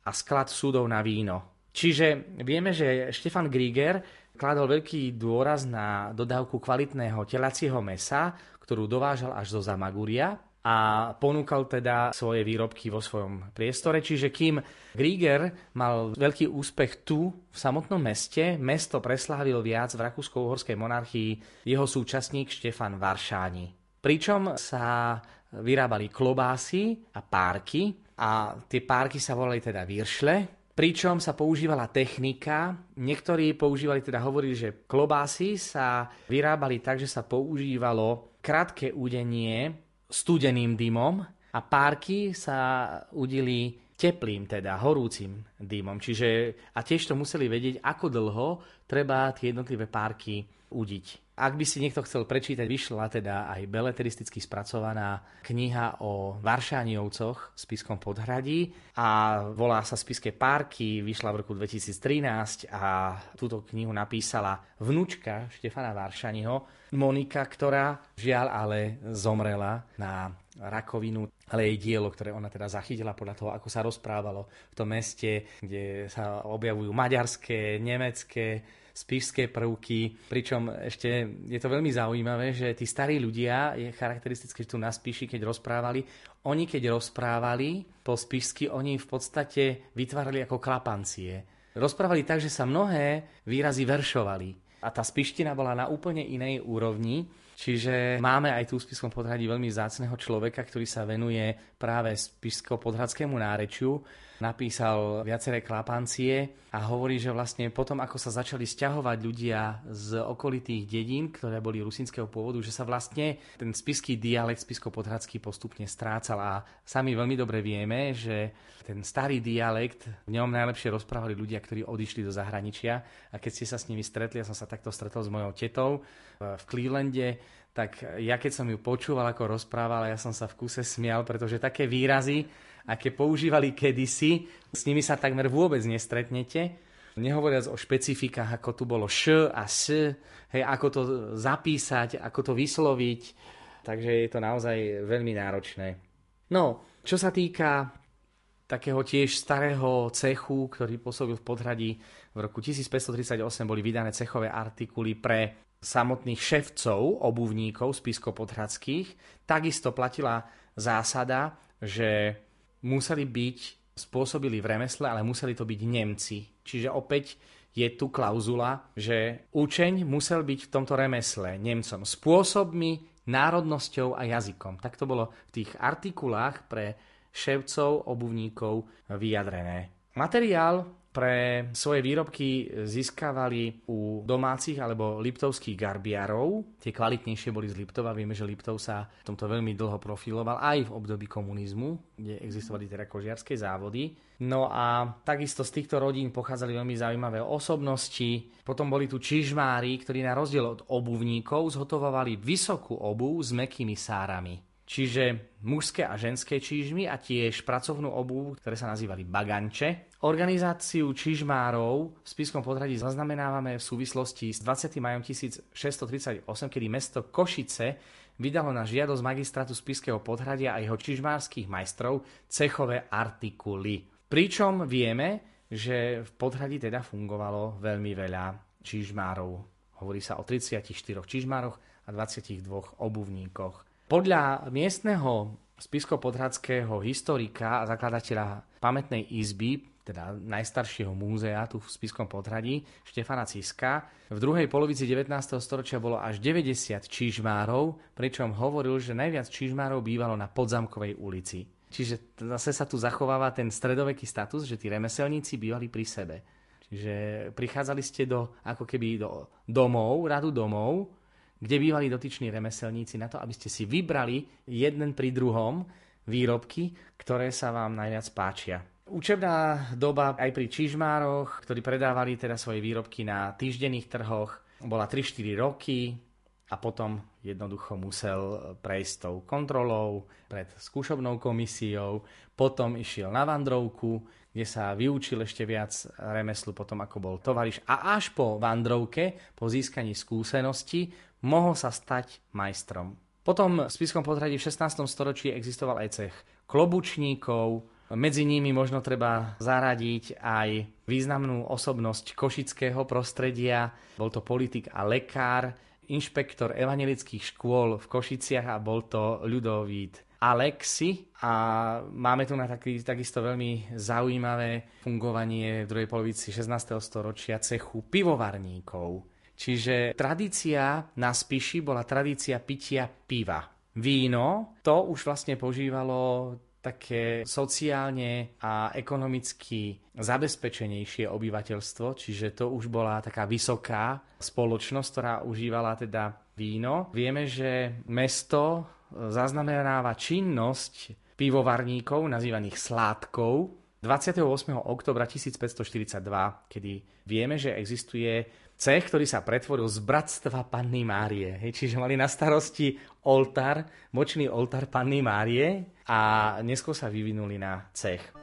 a sklad súdov na víno. Čiže vieme, že Štefan Grieger kladol veľký dôraz na dodávku kvalitného telacieho mesa, ktorú dovážal až do Zamaguria, a ponúkal teda svoje výrobky vo svojom priestore. Čiže kým Grieger mal veľký úspech tu, v samotnom meste, mesto preslávil viac v Rakúsko-Uhorskej monarchii jeho súčasník Štefan Varšáni. Pričom sa vyrábali klobásy a párky a tie párky sa volali teda viršle, pričom sa používala technika. Niektorí používali, teda hovorili, že klobásy sa vyrábali tak, že sa používalo krátke údenie studeným dymom a párky sa udili teplým, teda horúcim dymom. Čiže, a tiež to museli vedieť, ako dlho treba tie jednotlivé párky udiť. Ak by si niekto chcel prečítať, vyšla teda aj beletristicky spracovaná kniha o Varšániovcoch s Piskom Podhradí a volá sa Spiske párky, vyšla v roku 2013 a túto knihu napísala vnúčka Štefana Varšaniho, Monika, ktorá žiaľ ale zomrela na rakovinu, ale jej dielo, ktoré ona teda zachytila podľa toho, ako sa rozprávalo v tom meste, kde sa objavujú maďarské, nemecké, spišské prvky, pričom ešte je to veľmi zaujímavé, že tí starí ľudia, je charakteristické, že tu na Spiši, keď rozprávali, oni keď rozprávali po spišsky, oni v podstate vytvárali ako klapancie. Rozprávali tak, že sa mnohé výrazy veršovali. A tá spiština bola na úplne inej úrovni, Čiže máme aj tu v Spiskom podhradí veľmi zácného človeka, ktorý sa venuje práve spisko-podhradskému nárečiu napísal viaceré klapancie a hovorí, že vlastne potom, ako sa začali stiahovať ľudia z okolitých dedín, ktoré boli rusinského pôvodu, že sa vlastne ten spiský dialekt spisko-podhradský postupne strácal. A sami veľmi dobre vieme, že ten starý dialekt, v ňom najlepšie rozprávali ľudia, ktorí odišli do zahraničia. A keď ste sa s nimi stretli, ja som sa takto stretol s mojou tetou v Clevelande, tak ja keď som ju počúval, ako rozprávala, ja som sa v kuse smial, pretože také výrazy, aké používali kedysi, s nimi sa takmer vôbec nestretnete. Nehovoriac o špecifikách, ako tu bolo š a s, hej, ako to zapísať, ako to vysloviť. Takže je to naozaj veľmi náročné. No, čo sa týka takého tiež starého cechu, ktorý pôsobil v Podhradí, v roku 1538 boli vydané cechové artikuly pre samotných ševcov, obuvníkov spiskopodhradských. Takisto platila zásada, že museli byť spôsobili v remesle, ale museli to byť Nemci. Čiže opäť je tu klauzula, že učeň musel byť v tomto remesle Nemcom spôsobmi, národnosťou a jazykom. Tak to bolo v tých artikulách pre ševcov, obuvníkov vyjadrené. Materiál pre svoje výrobky získavali u domácich alebo liptovských garbiarov. Tie kvalitnejšie boli z Liptova. Vieme, že Liptov sa v tomto veľmi dlho profiloval aj v období komunizmu, kde existovali teda kožiarské závody. No a takisto z týchto rodín pochádzali veľmi zaujímavé osobnosti. Potom boli tu čižmári, ktorí na rozdiel od obuvníkov zhotovovali vysokú obu s mekými sárami. Čiže mužské a ženské čížmy a tiež pracovnú obu, ktoré sa nazývali baganče. Organizáciu čižmárov v Spiskom podhradí zaznamenávame v súvislosti s 20. majom 1638, kedy mesto Košice vydalo na žiadosť magistrátu Spiského podhradia a jeho čižmárskych majstrov cechové artikuly. Pričom vieme, že v podhradí teda fungovalo veľmi veľa čižmárov. Hovorí sa o 34 čižmároch a 22 obuvníkoch. Podľa miestneho spisko-podhradského historika a zakladateľa pamätnej izby teda najstaršieho múzea tu v Spiskom podhradí, Štefana Ciska. V druhej polovici 19. storočia bolo až 90 čižmárov, pričom hovoril, že najviac čižmárov bývalo na Podzamkovej ulici. Čiže zase sa tu zachováva ten stredoveký status, že tí remeselníci bývali pri sebe. Čiže prichádzali ste do, ako keby do domov, radu domov, kde bývali dotyční remeselníci na to, aby ste si vybrali jeden pri druhom výrobky, ktoré sa vám najviac páčia. Učebná doba aj pri čižmároch, ktorí predávali teda svoje výrobky na týždenných trhoch, bola 3-4 roky a potom jednoducho musel prejsť tou kontrolou pred skúšobnou komisiou, potom išiel na vandrovku, kde sa vyučil ešte viac remeslu potom ako bol tovariš a až po vandrovke, po získaní skúsenosti, mohol sa stať majstrom. Potom v Spiskom podhradí v 16. storočí existoval aj cech klobučníkov, medzi nimi možno treba zaradiť aj významnú osobnosť košického prostredia. Bol to politik a lekár, inšpektor evangelických škôl v Košiciach a bol to ľudovít Alexi a máme tu na taký, takisto veľmi zaujímavé fungovanie v druhej polovici 16. storočia cechu pivovarníkov. Čiže tradícia na Spiši bola tradícia pitia piva. Víno, to už vlastne požívalo také sociálne a ekonomicky zabezpečenejšie obyvateľstvo, čiže to už bola taká vysoká spoločnosť, ktorá užívala teda víno. Vieme, že mesto zaznamenáva činnosť pivovarníkov, nazývaných sládkov, 28. oktobra 1542, kedy vieme, že existuje cech, ktorý sa pretvoril z bratstva Panny Márie. Hej, čiže mali na starosti oltár, močný oltár Panny Márie a neskôr sa vyvinuli na cech.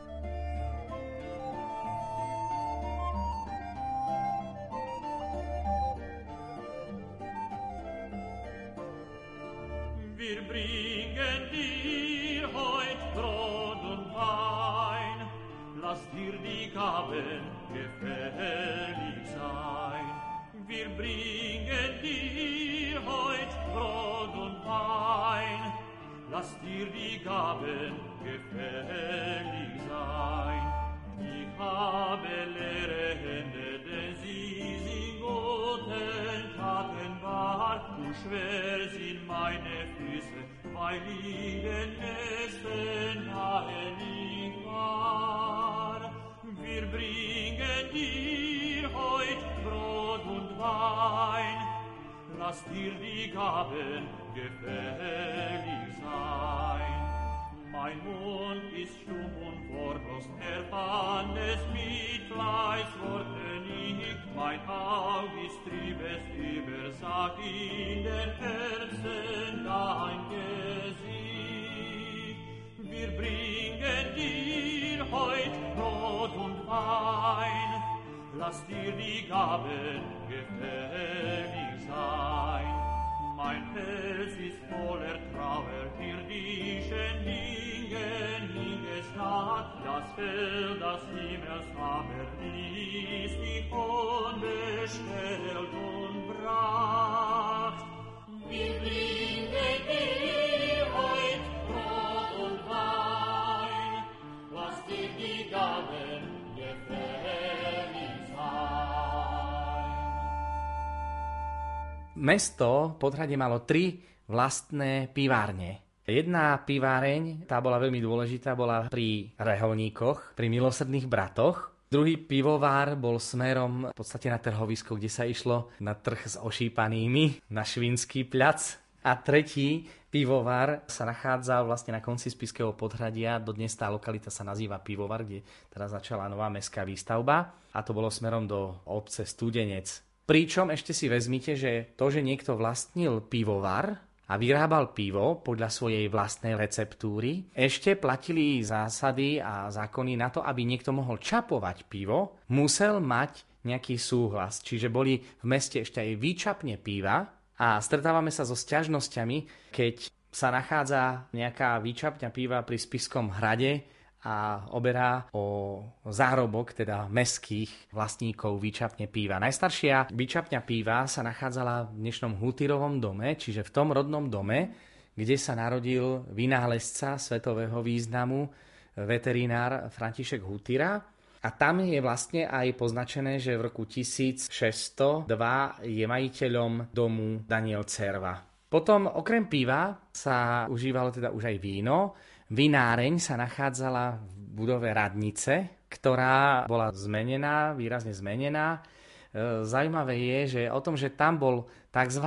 dass dir die Gaben gefällig sein. Mein Mund ist stumm und wortlos, erbarm es mit Fleißworten nicht. Mein Auge ist trübes, übersagt in den Herzen dein Gesicht. Wir bringen dir heut Brot und Wein, lass dir die Gaben gefällig sein. Mein Herz ist voller Trauer, irdischen Dingen hingestatt, das Feld, das Himmels aber ließ dich unbestellt und bracht. Wir Mesto Podhradie malo tri vlastné pivárne. Jedna piváreň, tá bola veľmi dôležitá, bola pri reholníkoch, pri milosrdných bratoch. Druhý pivovár bol smerom v podstate na trhovisko, kde sa išlo na trh s ošípanými, na Švinský plac. A tretí pivovar sa nachádza vlastne na konci Spiského podhradia. Dodnes tá lokalita sa nazýva Pivovar, kde teraz začala nová mestská výstavba. A to bolo smerom do obce Studenec. Pričom ešte si vezmite, že to, že niekto vlastnil pivovar a vyrábal pivo podľa svojej vlastnej receptúry, ešte platili zásady a zákony na to, aby niekto mohol čapovať pivo, musel mať nejaký súhlas. Čiže boli v meste ešte aj výčapne piva a stretávame sa so sťažnosťami, keď sa nachádza nejaká výčapňa piva pri Spiskom hrade, a oberá o zárobok, teda meských vlastníkov výčapne píva. Najstaršia výčapňa píva sa nachádzala v dnešnom Hutyrovom dome, čiže v tom rodnom dome, kde sa narodil vynálezca svetového významu, veterinár František Hutyra. A tam je vlastne aj poznačené, že v roku 1602 je majiteľom domu Daniel Cerva. Potom okrem piva sa užívalo teda už aj víno, Vináreň sa nachádzala v budove Radnice, ktorá bola zmenená, výrazne zmenená. E, zaujímavé je, že o tom, že tam bol tzv.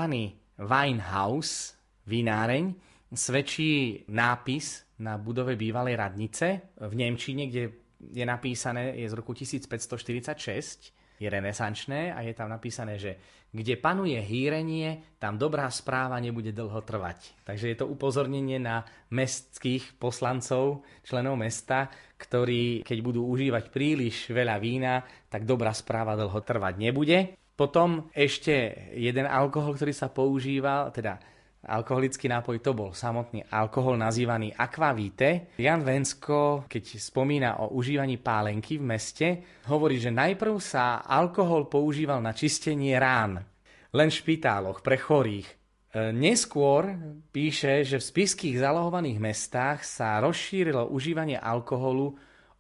winehouse, vináreň, svedčí nápis na budove bývalej radnice v Nemčine, kde je napísané, je z roku 1546 je renesančné a je tam napísané, že kde panuje hýrenie, tam dobrá správa nebude dlho trvať. Takže je to upozornenie na mestských poslancov, členov mesta, ktorí keď budú užívať príliš veľa vína, tak dobrá správa dlho trvať nebude. Potom ešte jeden alkohol, ktorý sa používal, teda alkoholický nápoj to bol samotný alkohol nazývaný akvavite. Jan Vensko, keď spomína o užívaní pálenky v meste, hovorí, že najprv sa alkohol používal na čistenie rán, len v špitáloch pre chorých. E, neskôr píše, že v spiských zalohovaných mestách sa rozšírilo užívanie alkoholu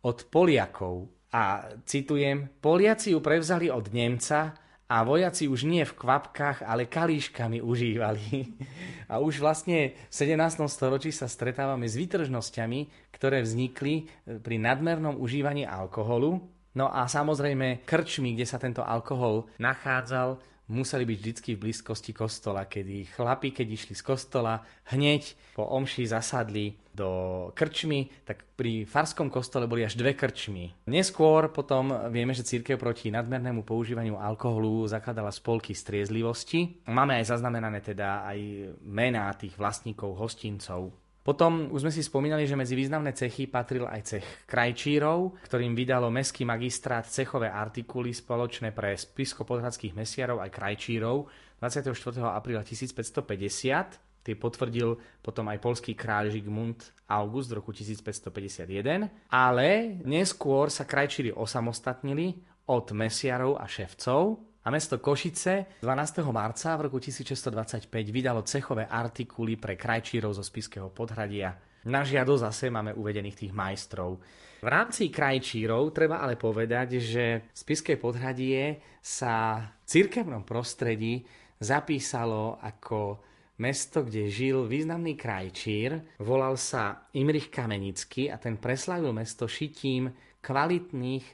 od Poliakov. A citujem, Poliaci ju prevzali od Nemca a vojaci už nie v kvapkách, ale kalíškami užívali. *laughs* A už vlastne v 17. storočí sa stretávame s výtržnosťami, ktoré vznikli e, pri nadmernom užívaní alkoholu. No a samozrejme krčmy, kde sa tento alkohol nachádzal, museli byť vždy v blízkosti kostola, kedy chlapi, keď išli z kostola, hneď po omši zasadli do krčmy, tak pri farskom kostole boli až dve krčmy. Neskôr potom vieme, že církev proti nadmernému používaniu alkoholu zakladala spolky striezlivosti. Máme aj zaznamenané teda aj mená tých vlastníkov hostincov. Potom už sme si spomínali, že medzi významné cechy patril aj cech krajčírov, ktorým vydalo mestský magistrát cechové artikuly spoločné pre spisko podhradských mesiarov aj krajčírov. 24. apríla 1550 Tie potvrdil potom aj polský kráľ Žigmund August v roku 1551, ale neskôr sa krajčíri osamostatnili od mesiarov a ševcov a mesto Košice 12. marca v roku 1625 vydalo cechové artikuly pre krajčírov zo Spiského podhradia. Na žiado zase máme uvedených tých majstrov. V rámci krajčírov treba ale povedať, že Spiské podhradie sa v cirkevnom prostredí zapísalo ako mesto, kde žil významný krajčír, volal sa Imrich Kamenický a ten preslavil mesto šitím kvalitných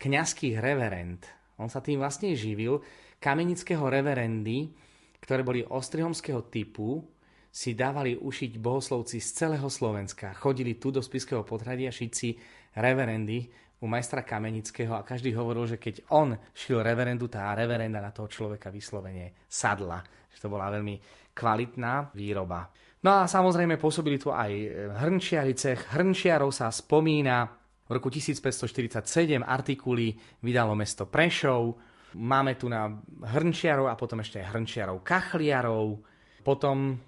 kňazských reverend. On sa tým vlastne živil. Kamenického reverendy, ktoré boli ostrihomského typu, si dávali ušiť bohoslovci z celého Slovenska. Chodili tu do Spiského podhradia šiť reverendy u majstra Kamenického a každý hovoril, že keď on šil reverendu, tá reverenda na toho človeka vyslovene sadla. Že to bola veľmi kvalitná výroba. No a samozrejme pôsobili tu aj hrnčiari. Hrnčiarov sa spomína v roku 1547 artikuly vydalo mesto Prešov. Máme tu na hrnčiarov a potom ešte aj hrnčiarov kachliarov. Potom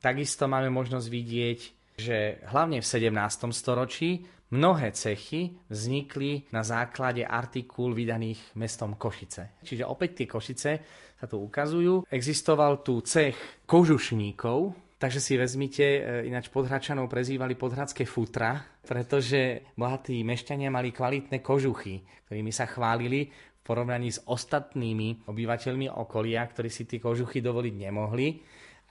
takisto máme možnosť vidieť, že hlavne v 17. storočí mnohé cechy vznikli na základe artikul vydaných mestom Košice. Čiže opäť tie Košice sa tu ukazujú. Existoval tu cech kožušníkov, takže si vezmite, e, ináč podhračanov prezývali podhradské futra, pretože bohatí mešťania mali kvalitné kožuchy, ktorými sa chválili v porovnaní s ostatnými obyvateľmi okolia, ktorí si tie kožuchy dovoliť nemohli.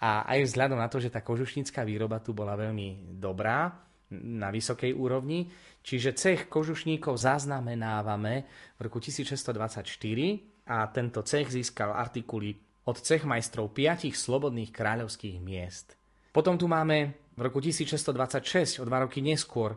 A aj vzhľadom na to, že tá kožušnícká výroba tu bola veľmi dobrá, na vysokej úrovni, čiže cech kožušníkov zaznamenávame v roku 1624 a tento cech získal artikuly od cech majstrov piatich slobodných kráľovských miest. Potom tu máme v roku 1626, o dva roky neskôr,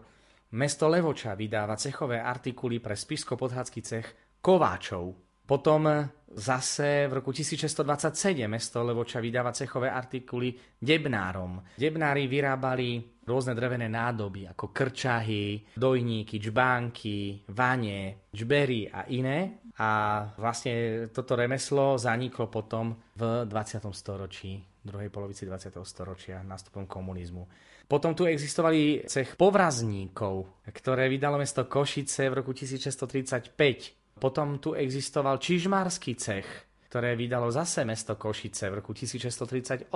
mesto Levoča vydáva cechové artikuly pre spisko-podhadský cech Kováčov. Potom zase v roku 1627 mesto Levoča vydáva cechové artikuly debnárom. Debnári vyrábali rôzne drevené nádoby ako krčahy, dojníky, čbánky, vane, čbery a iné. A vlastne toto remeslo zaniklo potom v 20. storočí, druhej polovici 20. storočia, nástupom komunizmu. Potom tu existovali cech povrazníkov, ktoré vydalo mesto Košice v roku 1635. Potom tu existoval čižmársky cech, ktoré vydalo zase mesto Košice v roku 1638.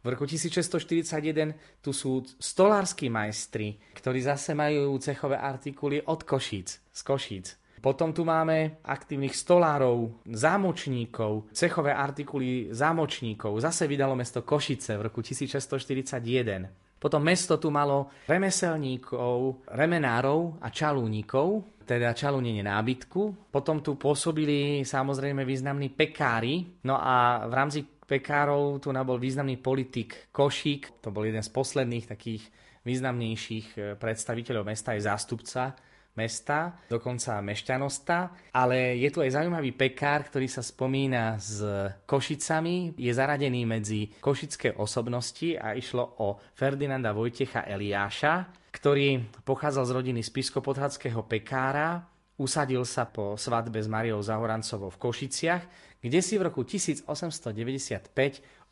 V roku 1641 tu sú stolársky majstri, ktorí zase majú cechové artikuly od Košíc, z Košíc. Potom tu máme aktívnych stolárov, zámočníkov, cechové artikuly zámočníkov. Zase vydalo mesto Košice v roku 1641. Potom mesto tu malo remeselníkov, remenárov a čalúnikov, teda čalúnenie nábytku. Potom tu pôsobili samozrejme významní pekári. No a v rámci pekárov tu nabol významný politik Košík, to bol jeden z posledných takých významnejších eh, predstaviteľov mesta, aj zástupca mesta, dokonca mešťanosta, ale je tu aj zaujímavý pekár, ktorý sa spomína s Košicami, je zaradený medzi košické osobnosti a išlo o Ferdinanda Vojtecha Eliáša, ktorý pochádzal z rodiny spiskopodhadského pekára, usadil sa po svadbe s Mariou Zahorancovou v Košiciach, kde si v roku 1895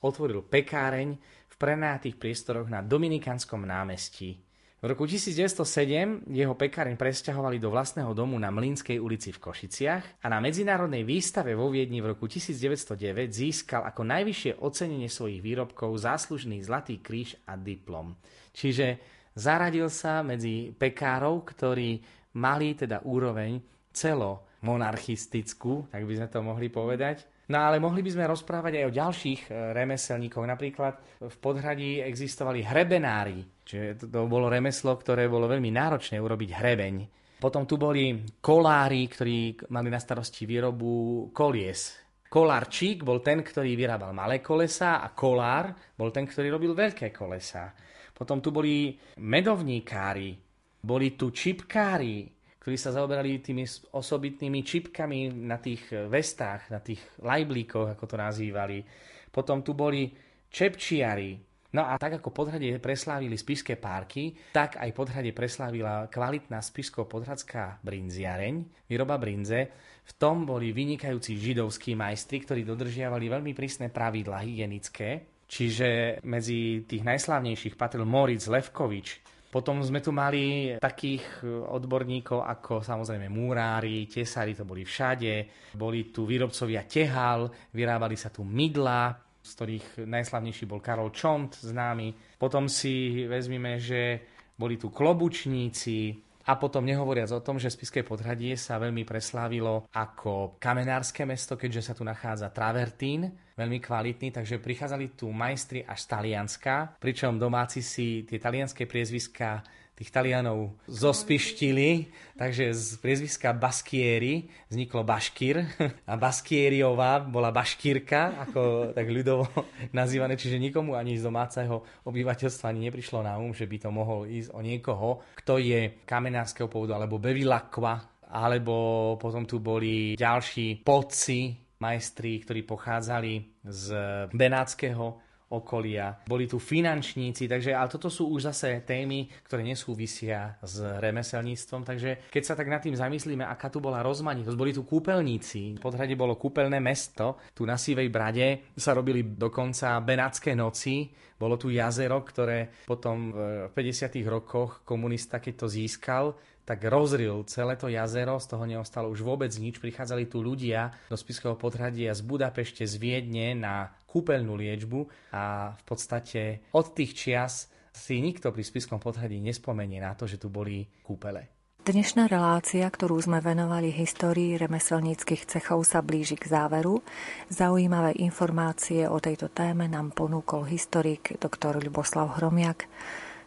otvoril pekáreň v prenajatých priestoroch na Dominikánskom námestí. V roku 1907 jeho pekáreň presťahovali do vlastného domu na Mlínskej ulici v Košiciach a na medzinárodnej výstave vo Viedni v roku 1909 získal ako najvyššie ocenenie svojich výrobkov záslužný Zlatý kríž a diplom. Čiže zaradil sa medzi pekárov, ktorí mali teda úroveň celo monarchistickú, tak by sme to mohli povedať, No ale mohli by sme rozprávať aj o ďalších e, remeselníkoch. Napríklad v podhradí existovali hrebenári, čiže to bolo remeslo, ktoré bolo veľmi náročné urobiť hrebeň. Potom tu boli kolári, ktorí mali na starosti výrobu kolies. Kolárčík bol ten, ktorý vyrábal malé kolesa a kolár bol ten, ktorý robil veľké kolesa. Potom tu boli medovníkári, boli tu čipkári, ktorí sa zaoberali tými osobitnými čipkami na tých vestách, na tých lajblíkoch, ako to nazývali. Potom tu boli čepčiari, No a tak ako Podhradie preslávili spišské párky, tak aj Podhradie preslávila kvalitná spišsko-podhradská brinziareň, výroba brinze. V tom boli vynikajúci židovskí majstri, ktorí dodržiavali veľmi prísne pravidlá hygienické. Čiže medzi tých najslávnejších patril Moritz Levkovič, potom sme tu mali takých odborníkov ako samozrejme múrári, tesári, to boli všade. Boli tu výrobcovia tehal, vyrábali sa tu mydla, z ktorých najslavnejší bol Karol Čont známy. Potom si vezmime, že boli tu klobučníci, a potom nehovoriac o tom, že Spiské podhradie sa veľmi preslávilo ako kamenárske mesto, keďže sa tu nachádza travertín, veľmi kvalitný, takže prichádzali tu majstri až z Talianska, pričom domáci si tie talianské priezviská tých Talianov zospištili, takže z priezviska Baskieri vzniklo Baškír. A Baskieriová bola Baškírka, ako tak ľudovo *laughs* nazývané, čiže nikomu ani z domáceho obyvateľstva ani neprišlo na um, že by to mohol ísť o niekoho, kto je kamenárskeho pôvodu, alebo Bevilakva, alebo potom tu boli ďalší podci, majstri, ktorí pochádzali z Benátskeho okolia. Boli tu finančníci, takže ale toto sú už zase témy, ktoré nesúvisia s remeselníctvom, takže keď sa tak nad tým zamyslíme, aká tu bola rozmanitosť, boli tu kúpeľníci, v Podhrade bolo kúpeľné mesto, tu na Sivej Brade sa robili dokonca benátske noci, bolo tu jazero, ktoré potom v 50. rokoch komunista, keď to získal, tak rozril celé to jazero, z toho neostalo už vôbec nič. Prichádzali tu ľudia do Spiského podhradia z Budapešte, z Viedne na kúpeľnú liečbu a v podstate od tých čias si nikto pri Spiskom podhradí nespomenie na to, že tu boli kúpele. Dnešná relácia, ktorú sme venovali histórii remeselníckých cechov, sa blíži k záveru. Zaujímavé informácie o tejto téme nám ponúkol historik dr. Ľuboslav Hromiak.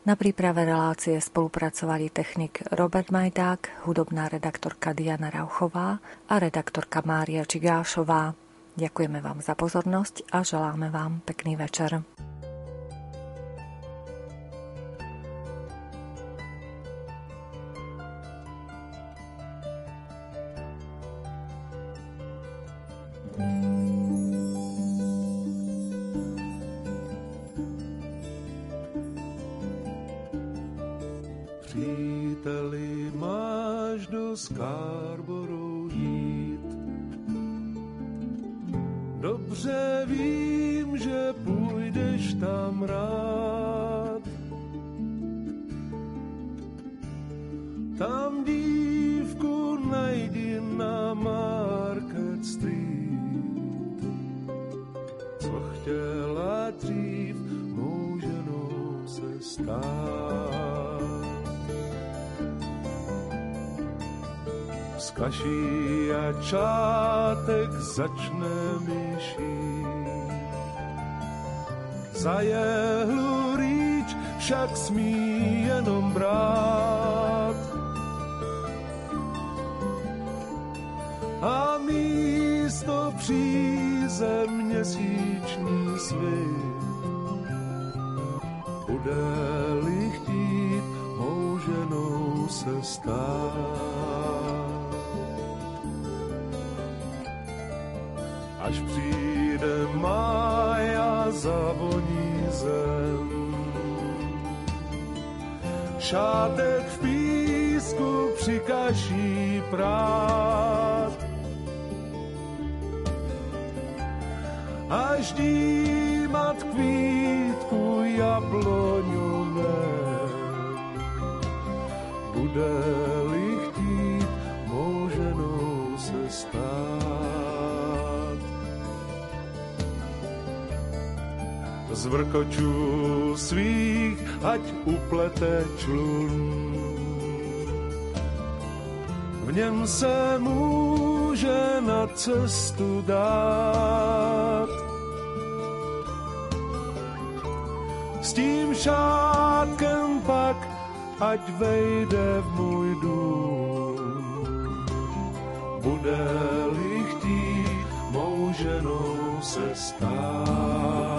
Na príprave relácie spolupracovali technik Robert Majdák, hudobná redaktorka Diana Rauchová a redaktorka Mária Čigášová. Ďakujeme vám za pozornosť a želáme vám pekný večer. Z vrkočů svých, ať uplete člun. V něm se může na cestu dát. S tím šátkem pak, ať vejde v můj dům. Bude-li chtít, může se stát.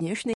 внешней